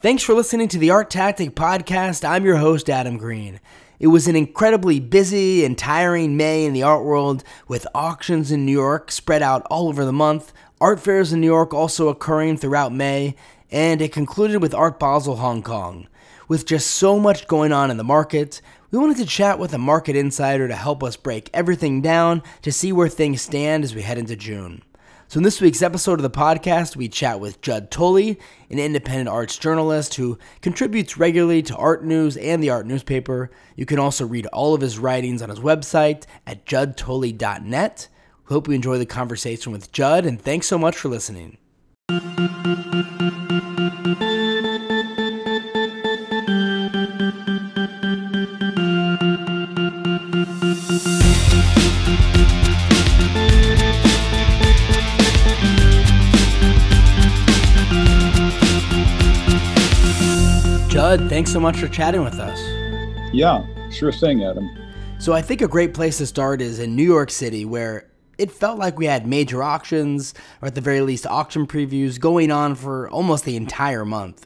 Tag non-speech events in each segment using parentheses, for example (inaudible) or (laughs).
Thanks for listening to the Art Tactic Podcast. I'm your host, Adam Green. It was an incredibly busy and tiring May in the art world with auctions in New York spread out all over the month, art fairs in New York also occurring throughout May, and it concluded with Art Basel Hong Kong. With just so much going on in the market, we wanted to chat with a market insider to help us break everything down to see where things stand as we head into June. So, in this week's episode of the podcast, we chat with Judd Tully, an independent arts journalist who contributes regularly to art news and the art newspaper. You can also read all of his writings on his website at juddtully.net. We hope you enjoy the conversation with Judd, and thanks so much for listening. Judd, thanks so much for chatting with us. Yeah, sure thing, Adam. So, I think a great place to start is in New York City, where it felt like we had major auctions, or at the very least, auction previews going on for almost the entire month.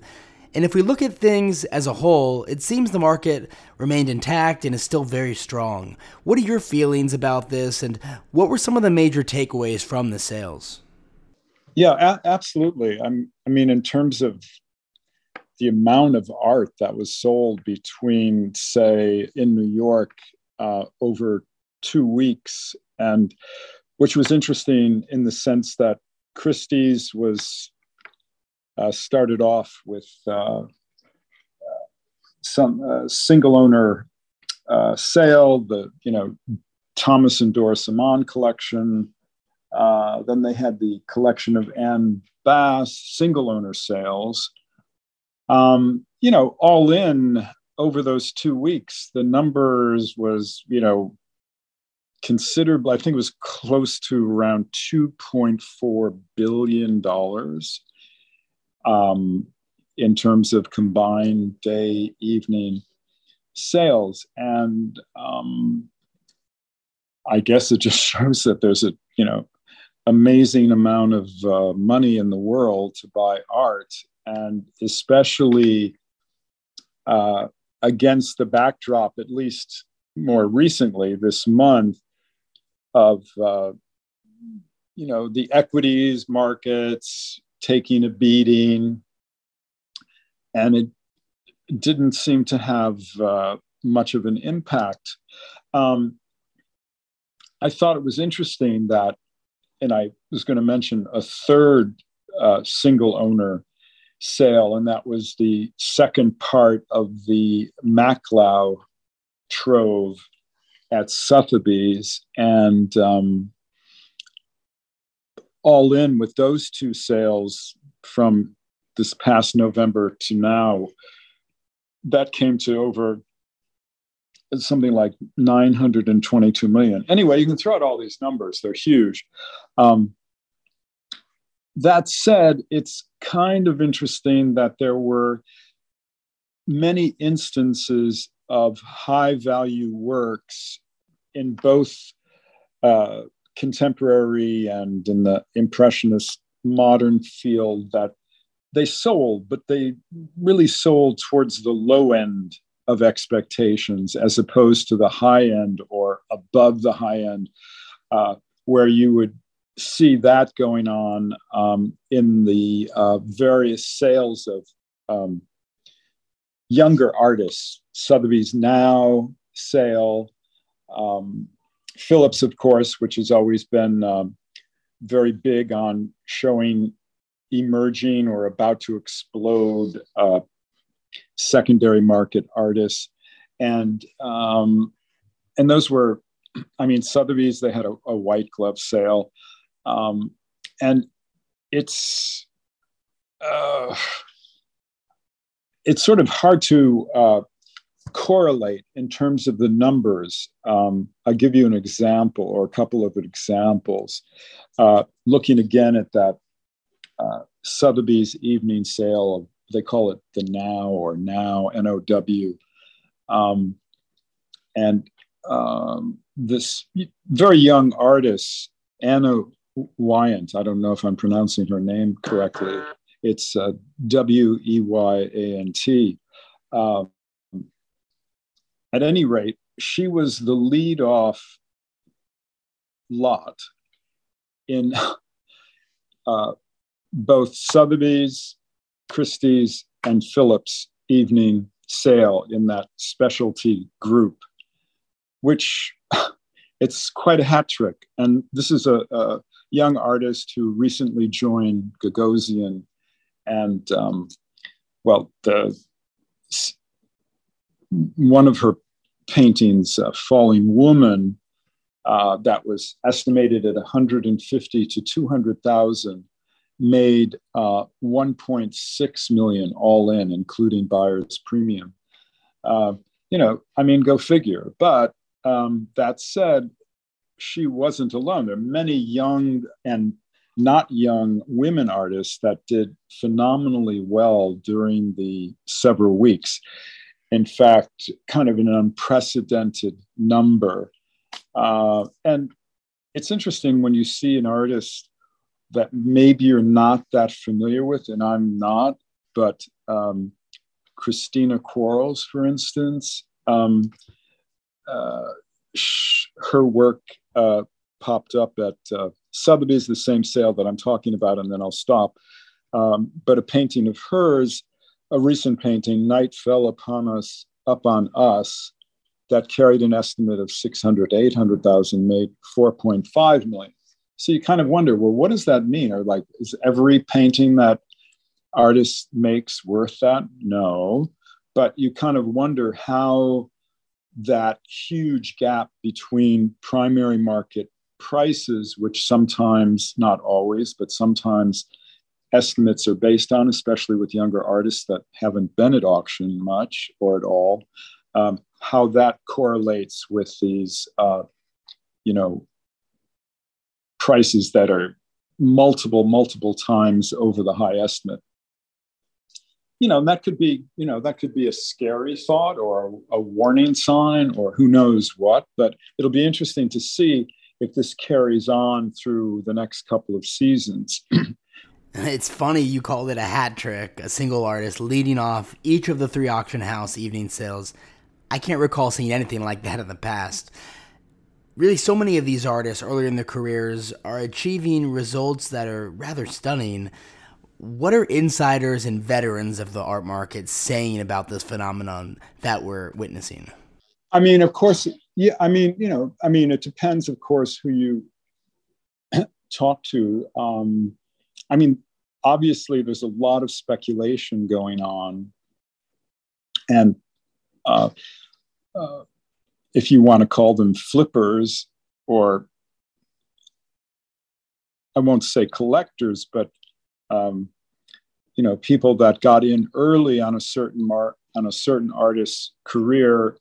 And if we look at things as a whole, it seems the market remained intact and is still very strong. What are your feelings about this, and what were some of the major takeaways from the sales? Yeah, a- absolutely. I'm, I mean, in terms of the amount of art that was sold between, say, in New York uh, over two weeks, and which was interesting in the sense that Christie's was uh, started off with uh, some uh, single owner uh, sale, the you know Thomas and Doris Ammann collection. Uh, then they had the collection of Anne Bass single owner sales um, you know, all in over those two weeks, the numbers was, you know, considerable. I think it was close to around $2.4 billion um, in terms of combined day, evening sales. And um, I guess it just (laughs) shows that there's a, you know, amazing amount of uh, money in the world to buy art and especially uh, against the backdrop, at least more recently this month, of uh, you know the equities markets taking a beating, and it didn't seem to have uh, much of an impact. Um, I thought it was interesting that, and I was going to mention a third uh, single owner sale, and that was the second part of the Macklowe trove at Sotheby's. And um, all in with those two sales from this past November to now, that came to over something like 922 million. Anyway, you can throw out all these numbers, they're huge. Um, that said, it's kind of interesting that there were many instances of high value works in both uh, contemporary and in the impressionist modern field that they sold, but they really sold towards the low end of expectations as opposed to the high end or above the high end, uh, where you would see that going on um, in the uh, various sales of um, younger artists. Sotheby's Now sale, um, Phillips, of course, which has always been um, very big on showing emerging or about to explode uh, secondary market artists, and um, and those were, I mean, Sotheby's. They had a, a white glove sale. Um, and it's uh, it's sort of hard to uh, correlate in terms of the numbers. Um, I'll give you an example or a couple of examples. Uh, looking again at that uh, Sotheby's evening sale of, they call it the Now or Now, N O W. Um, and um, this very young artist, Anna Weyant, I don't know if I'm pronouncing her name correctly, It's uh, W E Y A N T. Um, at any rate, she was the lead off lot in (laughs) uh, both Sotheby's, Christie's, and Phillips evening sale in that specialty group, which (laughs) it's quite a hat trick. And this is a, a young artist who recently joined Gagosian, and um, well, the one of her paintings, uh, Falling Woman, uh, that was estimated at 150 to 200,000, made uh, 1.6 million all in, including buyer's premium. Uh, you know, I mean, go figure. But um, that said, she wasn't alone. There are many young and not young women artists that did phenomenally well during the several weeks. In fact, kind of an unprecedented number. Uh, and it's interesting when you see an artist that maybe you're not that familiar with, and I'm not, but um, Christina Quarles, for instance, um, uh, sh- her work uh, popped up at uh, Sotheby's, the same sale that I'm talking about, and then I'll stop. Um, but a painting of hers, a recent painting, Night Fell Upon Us, Up on Us, that carried an estimate of 600 800,000, made 4.5 million. So you kind of wonder, well, what does that mean? Or like, is every painting that artist makes worth that? No. But you kind of wonder how that huge gap between primary market prices, which sometimes, not always, but sometimes estimates are based on, especially with younger artists that haven't been at auction much or at all, um, how that correlates with these, uh, you know, prices that are multiple, multiple times over the high estimate you know, that could be, you know, that could be a scary thought or a warning sign or who knows what. But it'll be interesting to see if this carries on through the next couple of seasons. (clears throat) It's funny you called it a hat trick, a single artist leading off each of the three auction house evening sales. I can't recall seeing anything like that in the past. Really, so many of these artists earlier in their careers are achieving results that are rather stunning. What are insiders and veterans of the art market saying about this phenomenon that we're witnessing? I mean, of course, yeah. I mean, you know, I mean, it depends, of course, who you (clears throat) talk to. Um, I mean, obviously, there's a lot of speculation going on, and uh, uh, if you want to call them flippers, or I won't say collectors, but um, you know people that got in early on a certain mark on a certain artist's career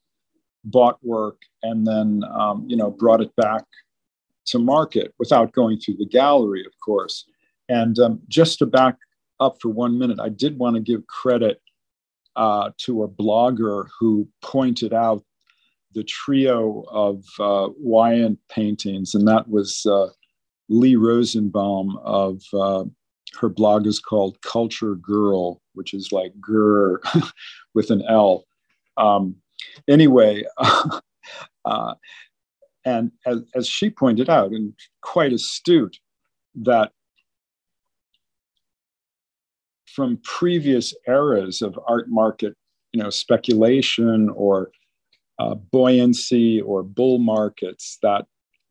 bought work and then um, you know brought it back to market without going through the gallery of course. And um, just to back up for one minute i did want to give credit uh, to a blogger who pointed out the trio of uh, Weyant paintings, and that was uh, Lee Rosenbaum of uh, her blog is called Culture Girl, which is like "gur" (laughs) with an L. Um, anyway, (laughs) uh, and as, as she pointed out, and quite astute, that from previous eras of art market, you know, speculation or uh, buoyancy or bull markets, that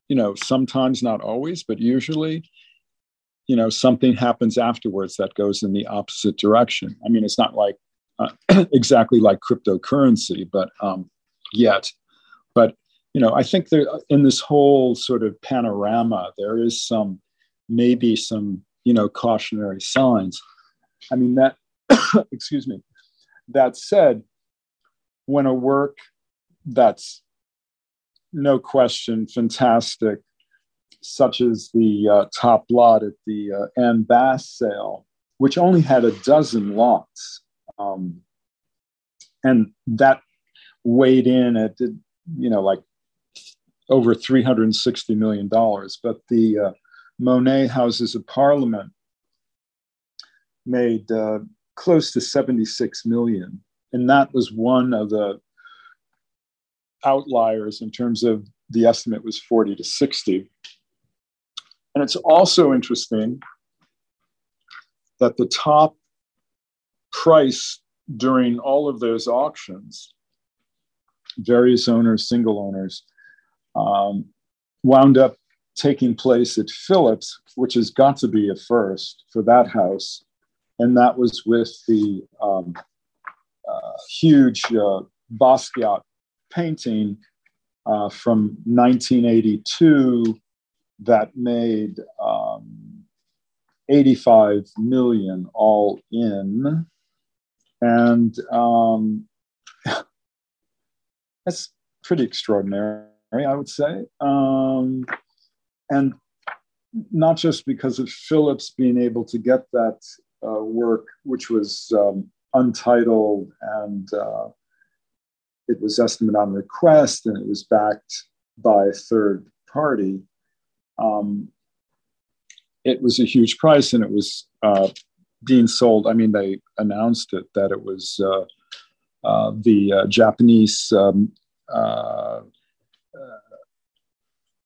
you know, sometimes not always, but usually you know something happens afterwards that goes in the opposite direction. I mean it's not like uh, (clears throat) exactly like cryptocurrency but um, yet. But you know i think there in this whole sort of panorama there is some maybe some you know cautionary signs. I mean that (coughs) excuse me. That said when a work that's no question fantastic such as the uh, top lot at the uh, Anne Bass sale, which only had a dozen lots. Um, and that weighed in at, you know, like over $360 million. But the uh, Monet Houses of Parliament made uh, close to 76 million. And that was one of the outliers in terms of the estimate was 40 to 60. And it's also interesting that the top price during all of those auctions, various owners, single owners, um, wound up taking place at Phillips, which has got to be a first for that house. And that was with the um, uh, huge uh, Basquiat painting uh, from 1982 that made um, 85 million all in. And um, (laughs) that's pretty extraordinary, I would say. Um, and not just because of Phillips being able to get that uh, work, which was um, untitled and uh, it was estimate on request and it was backed by a third party. Um, it was a huge price and it was uh, being sold. I mean, they announced it that it was uh, uh, the uh, Japanese um, uh,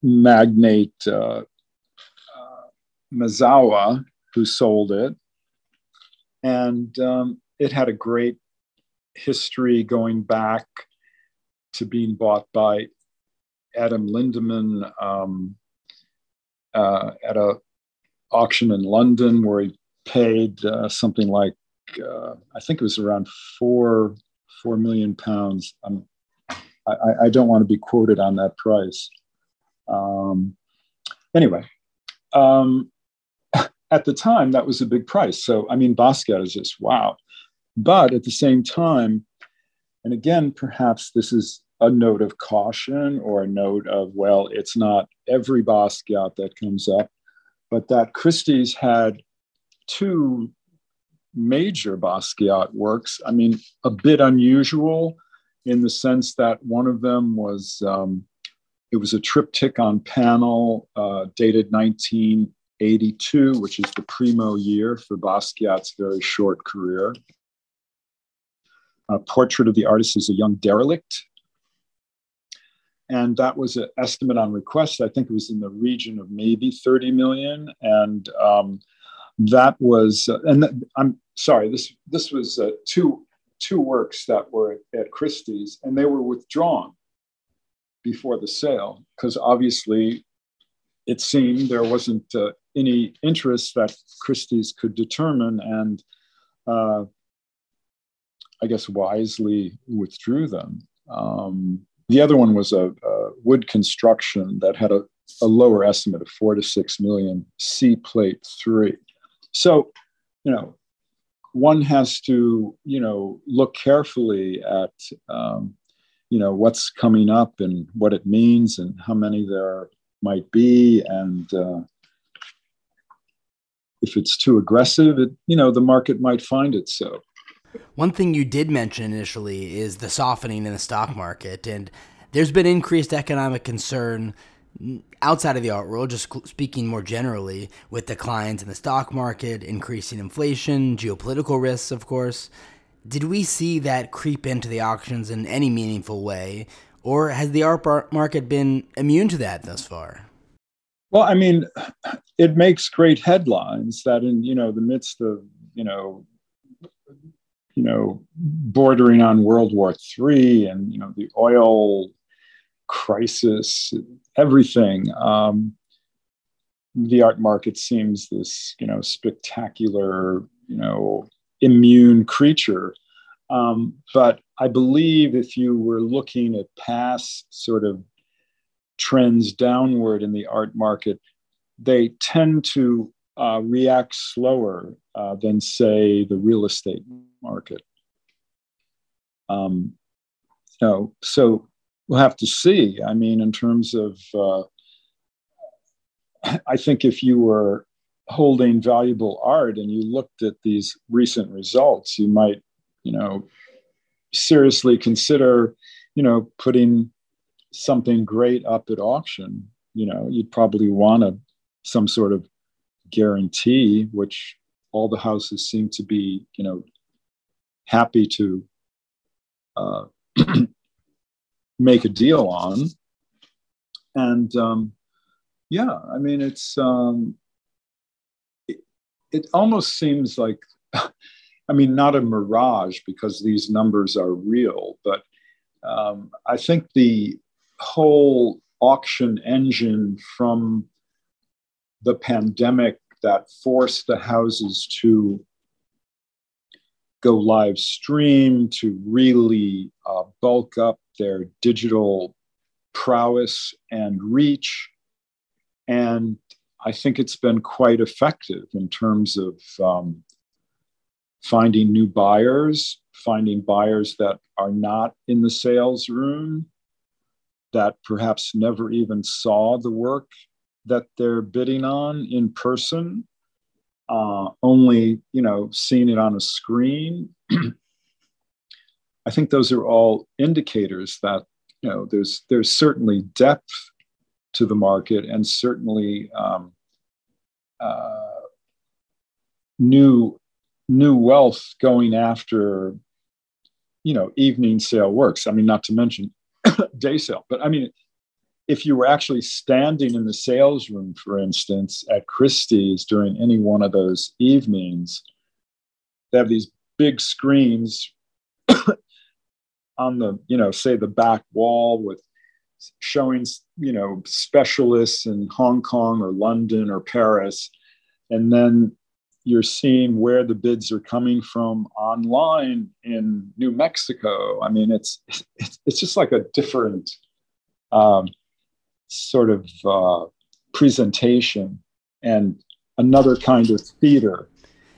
magnate Maezawa who sold it. And um, it had a great history going back to being bought by Adam Lindemann um, uh, at a auction in London where he paid uh, something like uh, I think it was around four four million pounds. I, I, don't want to be quoted on that price. Um, anyway, um, (laughs) at the time that was a big price. So I mean, Basquiat is just wow. But at the same time, and again, perhaps this is a note of caution or a note of, well, it's not every Basquiat that comes up, but that Christie's had two major Basquiat works. I mean, a bit unusual in the sense that one of them was um, it was a triptych on panel uh, dated 1982, which is the primo year for Basquiat's very short career. A portrait of the artist as a young derelict, and that was an estimate on request. I think it was in the region of maybe 30 million. And um, that was, uh, and th- I'm sorry, this this was uh, two two works that were at Christie's, and they were withdrawn before the sale because obviously it seemed there wasn't uh, any interest that Christie's could determine, and uh, I guess wisely withdrew them. Um, the other one was a, a wood construction that had a, a, lower estimate of four to six million C plate three. So, you know, one has to, you know, look carefully at, um, you know, what's coming up and what it means and how many there might be. And uh, if it's too aggressive, it, you know, the market might find it so. One thing you did mention initially is the softening in the stock market, and there's been increased economic concern outside of the art world, just speaking more generally, with declines in the stock market, increasing inflation, geopolitical risks, of course. Did we see that creep into the auctions in any meaningful way, or has the art market been immune to that thus far? Well, I mean, it makes great headlines that in you know the midst of you know you know, bordering on World War III and, you know, the oil crisis, everything. Um, the art market seems this, you know, spectacular, you know, immune creature. Um, but I believe if you were looking at past sort of trends downward in the art market, they tend to uh, react slower uh, than, say, the real estate market. Um, you know, so we'll have to see. I mean, in terms of, uh, I think if you were holding valuable art and you looked at these recent results, you might, you know, seriously consider, you know, putting something great up at auction. You know, you'd probably want a some sort of guarantee, which all the houses seem to be, you know, happy to uh, (clears throat) make a deal on. And um, yeah, I mean, it's um, it, it almost seems like, (laughs) I mean, not a mirage because these numbers are real, but um, I think the whole auction engine from the pandemic that forced the houses to go live stream, to really uh, bulk up their digital prowess and reach. And I think it's been quite effective in terms of um, finding new buyers, finding buyers that are not in the sales room, that perhaps never even saw the work that they're bidding on in person, uh, only you know seeing it on a screen. (clears throat) I think those are all indicators that you know there's there's certainly depth to the market and certainly um, uh, new new wealth going after you know evening sale works. I mean, not to mention (coughs) day sale, but I mean, if you were actually standing in the sales room, for instance, at Christie's during any one of those evenings, they have these big screens (coughs) on the you know say the back wall with showing you know specialists in hong kong or london or paris. And then you're seeing where the bids are coming from online in new mexico. I mean it's (laughs) it's, it's just like a different um, sort of uh, presentation and another kind of theater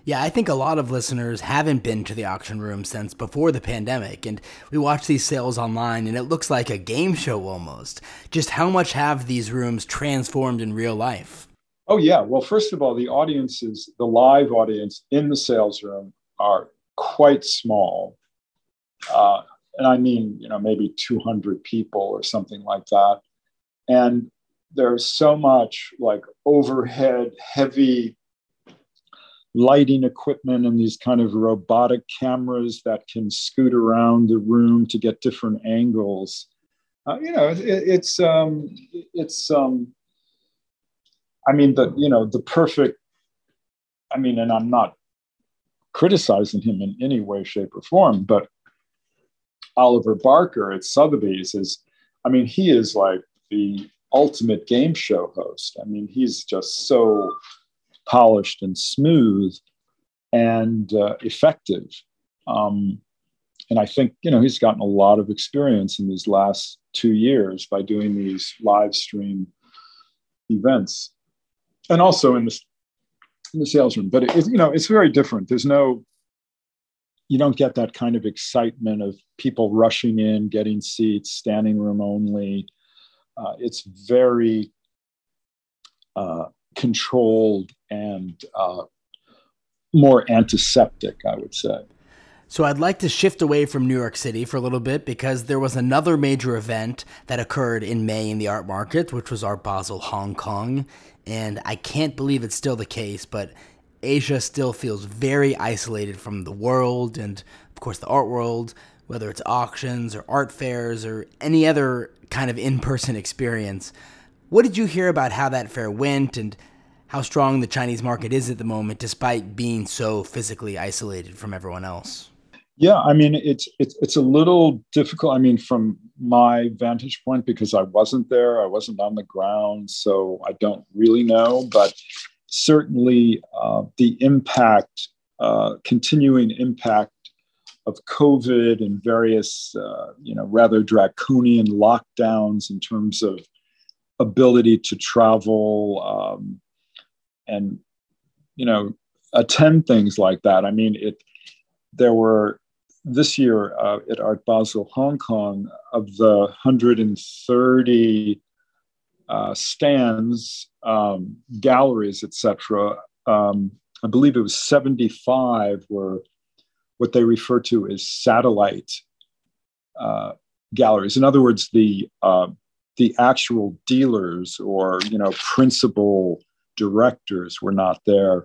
yeah, I think a lot of listeners haven't been to the auction room since before the pandemic, and we watch these sales online and it looks like a game show almost. Just how much have these rooms transformed in real life? Oh, yeah. Well, first of all, the audiences, the live audience in the sales room are quite small. Uh, and I mean, you know, maybe 200 people or something like that. And there's so much like overhead, heavy lighting equipment and these kind of robotic cameras that can scoot around the room to get different angles. Uh, you know, it, it's um, it's um, I mean the you know the perfect. I mean, and I'm not criticizing him in any way, shape, or form, but Oliver Barker at Sotheby's is, I mean, he is like the ultimate game show host. I mean, he's just so polished and smooth and uh, effective. Um, and I think you know he's gotten a lot of experience in these last two years by doing these live stream events, and also in the in the sales room. But it, you know it's very different. There's no you don't get that kind of excitement of people rushing in, getting seats, standing room only. Uh, it's very uh, controlled and uh, more antiseptic, I would say. So I'd like to shift away from New York City for a little bit because there was another major event that occurred in May in the art market, which was Art Basel Hong Kong. And I can't believe it's still the case, but Asia still feels very isolated from the world and, of course, the art world, whether it's auctions or art fairs or any other kind of in person experience. What did you hear about how that fair went and how strong the Chinese market is at the moment, despite being so physically isolated from everyone else? Yeah, I mean it's it's it's a little difficult. I mean, from my vantage point, because I wasn't there, I wasn't on the ground, so I don't really know. But certainly, uh, the impact, uh, continuing impact of COVID and various, uh, you know, rather draconian lockdowns in terms of ability to travel um, and you know attend things like that. I mean, it there were this year uh, at Art Basel Hong Kong of the 130 uh, stands, um, galleries, etc. Um, I believe it was 75 were what they refer to as satellite uh, galleries. In other words, the uh, the actual dealers or you know principal directors were not there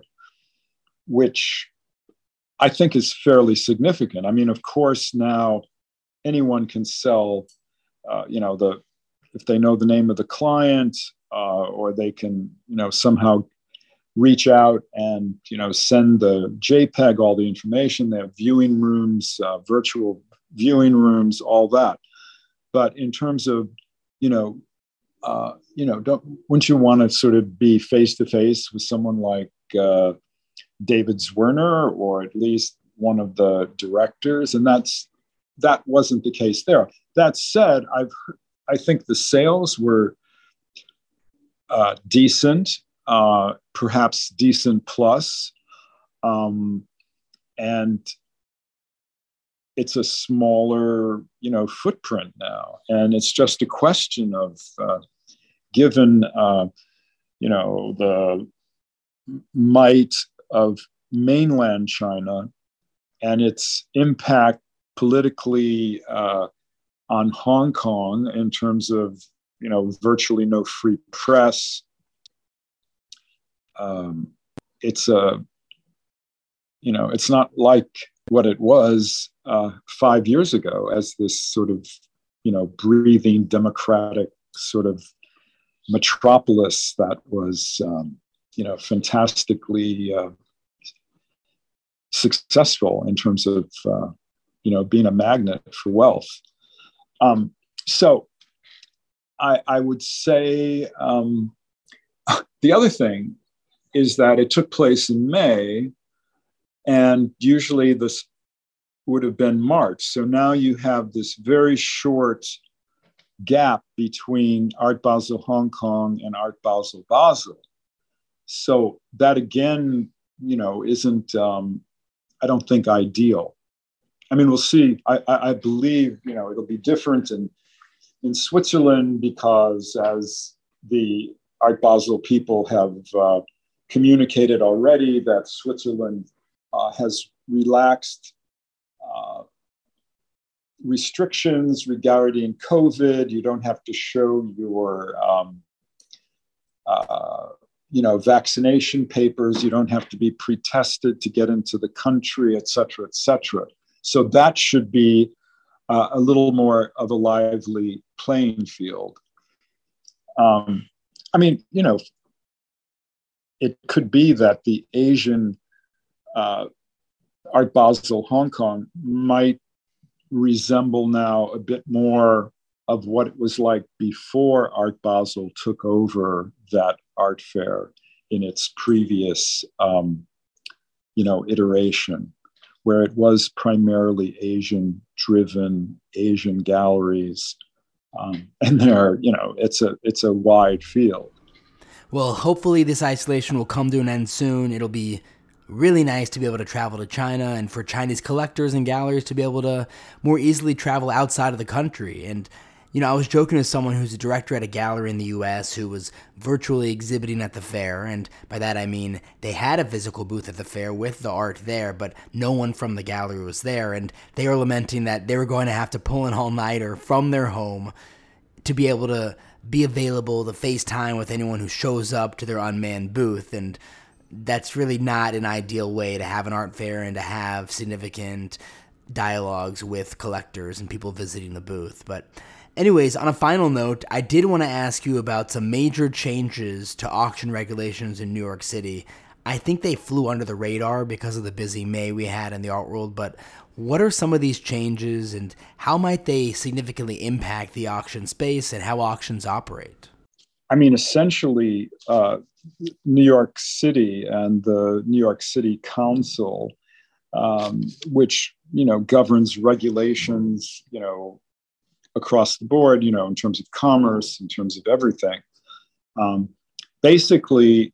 which I think is fairly significant. I mean, of course, now anyone can sell, uh, you know, the if they know the name of the client, uh, or they can, you know, somehow reach out and you know send the JPEG all the information. They have viewing rooms, uh, virtual viewing rooms, all that. But in terms of, you know, uh, you know, don't wouldn't you want to sort of be face to face with someone like uh, David Zwirner or at least one of the directors? And that's that wasn't the case there. That said, I've I think the sales were uh, decent, uh, perhaps decent plus, um, and it's a smaller, you know, footprint now, and it's just a question of, uh, given, uh, you know, the might of mainland China and its impact politically uh, on Hong Kong in terms of you know virtually no free press. Um, it's a you know it's not like what it was uh, five years ago as this sort of you know breathing democratic sort of metropolis that was um, you know fantastically uh, successful in terms of uh, you know being a magnet for wealth. Um, so I, I, would say um, (laughs) the other thing is that it took place in May, and usually this would have been March. So now you have this very short gap between Art Basel Hong Kong and Art Basel Basel. So that again, you know, isn't um, I don't think ideal. I mean, we'll see. I, I, I believe you know it'll be different in in Switzerland because as the Art Basel people have uh, communicated already that Switzerland uh, has relaxed uh, restrictions regarding COVID. You don't have to show your um, uh, you know, vaccination papers. You don't have to be pre-tested to get into the country, et cetera, et cetera. So that should be uh, a little more of a lively playing field. Um, I mean, you know, it could be that the Asian uh, Art Basel Hong Kong might resemble now a bit more of what it was like before Art Basel took over that art fair in its previous, um, you know, iteration, where it was primarily Asian-driven, Asian galleries, um, (laughs) and there, you know, it's a it's a wide field. Well, hopefully this isolation will come to an end soon. It'll be really nice to be able to travel to China and for Chinese collectors and galleries to be able to more easily travel outside of the country. And you know, I was joking with someone who's a director at a gallery in the US who was virtually exhibiting at the fair, and by that I mean they had a physical booth at the fair with the art there, but no one from the gallery was there, and they were lamenting that they were going to have to pull an all nighter from their home to be able to be available to FaceTime with anyone who shows up to their unmanned booth, and that's really not an ideal way to have an art fair and to have significant dialogues with collectors and people visiting the booth. But Anyways, on a final note, I did want to ask you about some major changes to auction regulations in New York City. I think they flew under the radar because of the busy May we had in the art world, but what are some of these changes and how might they significantly impact the auction space and how auctions operate? I mean, essentially, uh, New York City and the New York City Council, um, which you know governs regulations, you know, across the board, you know, in terms of commerce, in terms of everything. Um, basically,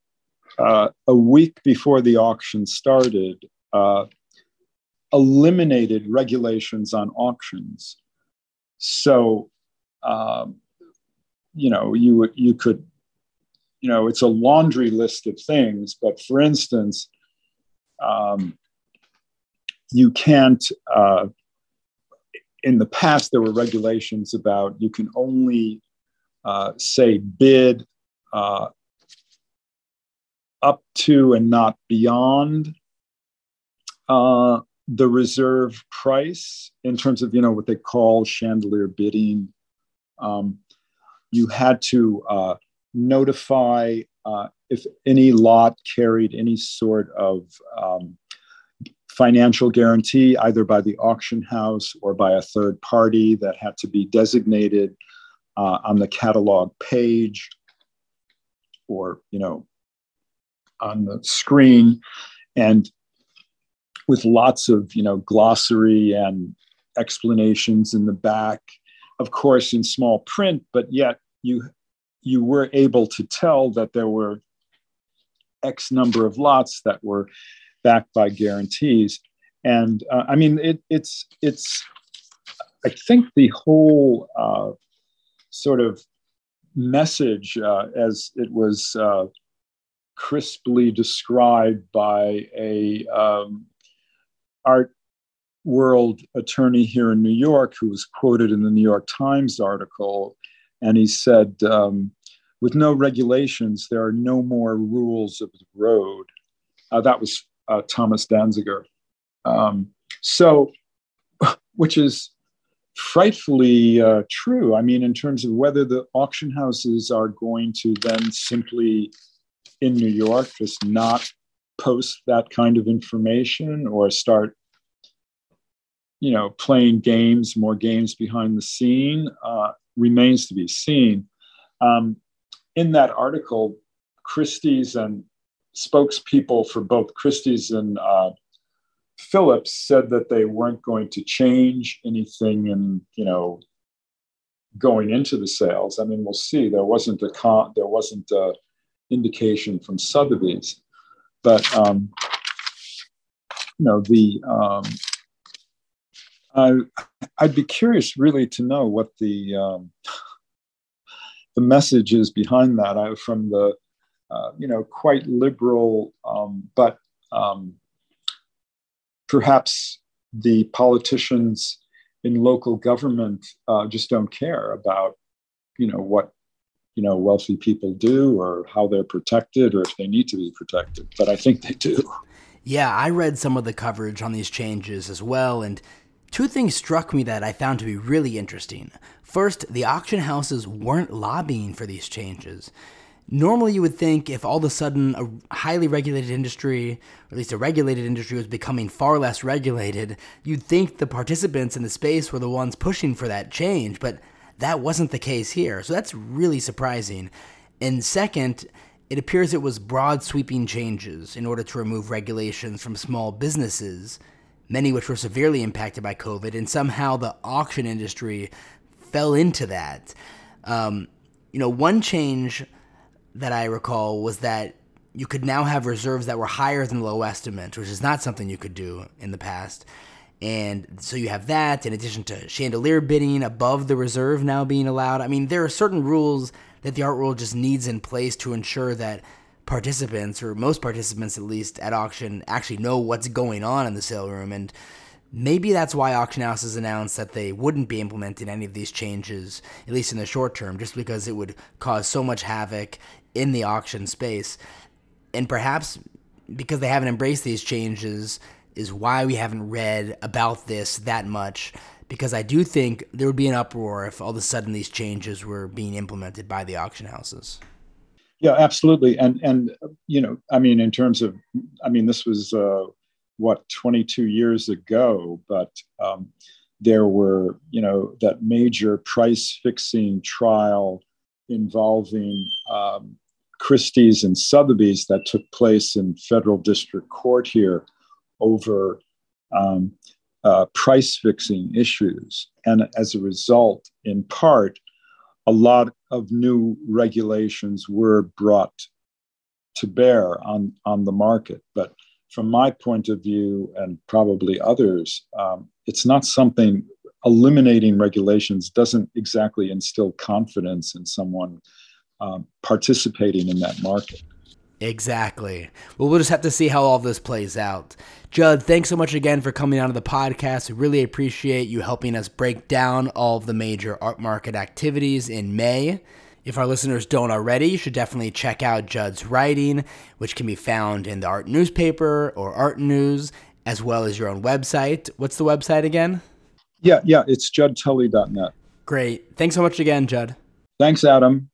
uh, a week before the auction started, uh, eliminated regulations on auctions. So, um, you know, you you could, you know, it's a laundry list of things. But for instance, um, you can't uh, in the past, there were regulations about you can only uh, say bid uh, up to and not beyond uh, the reserve price in terms of you know what they call chandelier bidding. Um, you had to uh, notify uh, if any lot carried any sort of um, financial guarantee, either by the auction house or by a third party that had to be designated uh, on the catalog page or you know on the screen and with lots of you know glossary and explanations in the back of course in small print but yet you you were able to tell that there were x number of lots that were backed by guarantees. And uh, i mean it, it's it's i think the whole uh, sort of message uh, as it was uh, crisply described by a um, art world attorney here in New York who was quoted in the New York Times article. And he said, um, with no regulations, there are no more rules of the road. Uh, that was uh, Thomas Danziger. Um, so, (laughs) which is frightfully uh, true. I mean, in terms of whether the auction houses are going to then simply in New York just not post that kind of information or start you know playing games more games behind the scene uh, remains to be seen. Um, in that article christie's and spokespeople for both christie's and uh, phillips said that they weren't going to change anything and you know going into the sales. I mean we'll see. There wasn't a con there wasn't a indication from sotheby's. But um, you know the um, I, I'd be curious really to know what the um, the message is behind that. I from the uh, you know quite liberal, um, but um, perhaps the politicians in local government uh, just don't care about you know what you know wealthy people do or how they're protected or if they need to be protected but i think they do yeah i read some of the coverage on these changes as well and two things struck me that i found to be really interesting first the auction houses weren't lobbying for these changes normally you would think if all of a sudden a highly regulated industry or at least a regulated industry was becoming far less regulated you'd think the participants in the space were the ones pushing for that change but that wasn't the case here. So that's really surprising. And second, it appears it was broad sweeping changes in order to remove regulations from small businesses, many which were severely impacted by COVID, and somehow the auction industry fell into that. Um, you know, one change that I recall was that you could now have reserves that were higher than low estimates, which is not something you could do in the past. And so you have that in addition to chandelier bidding above the reserve now being allowed. I mean, there are certain rules that the art world just needs in place to ensure that participants, or most participants at least at auction, actually know what's going on in the sale room. And maybe that's why auction houses announced that they wouldn't be implementing any of these changes, at least in the short term, just because it would cause so much havoc in the auction space. And perhaps because they haven't embraced these changes, is why we haven't read about this that much because I do think there would be an uproar if all of a sudden these changes were being implemented by the auction houses. Yeah, absolutely. And and you know, I mean, in terms of, I mean, this was uh, what 22 years ago, but um, there were you know that major price fixing trial involving um, Christie's and Sotheby's that took place in federal district court here over um, uh, price fixing issues. And as a result, in part, a lot of new regulations were brought to bear on, on the market. But from my point of view, and probably others, um, it's not something eliminating regulations doesn't exactly instill confidence in someone um, participating in that market. Exactly. Well, we'll just have to see how all this plays out. Judd, thanks so much again for coming on to the podcast. We really appreciate you helping us break down all of the major art market activities in May. If our listeners don't already, you should definitely check out Judd's writing, which can be found in the art newspaper or art news, as well as your own website. What's the website again? Yeah, yeah, it's juddtully.net. Great. Thanks so much again, Judd. Thanks, Adam.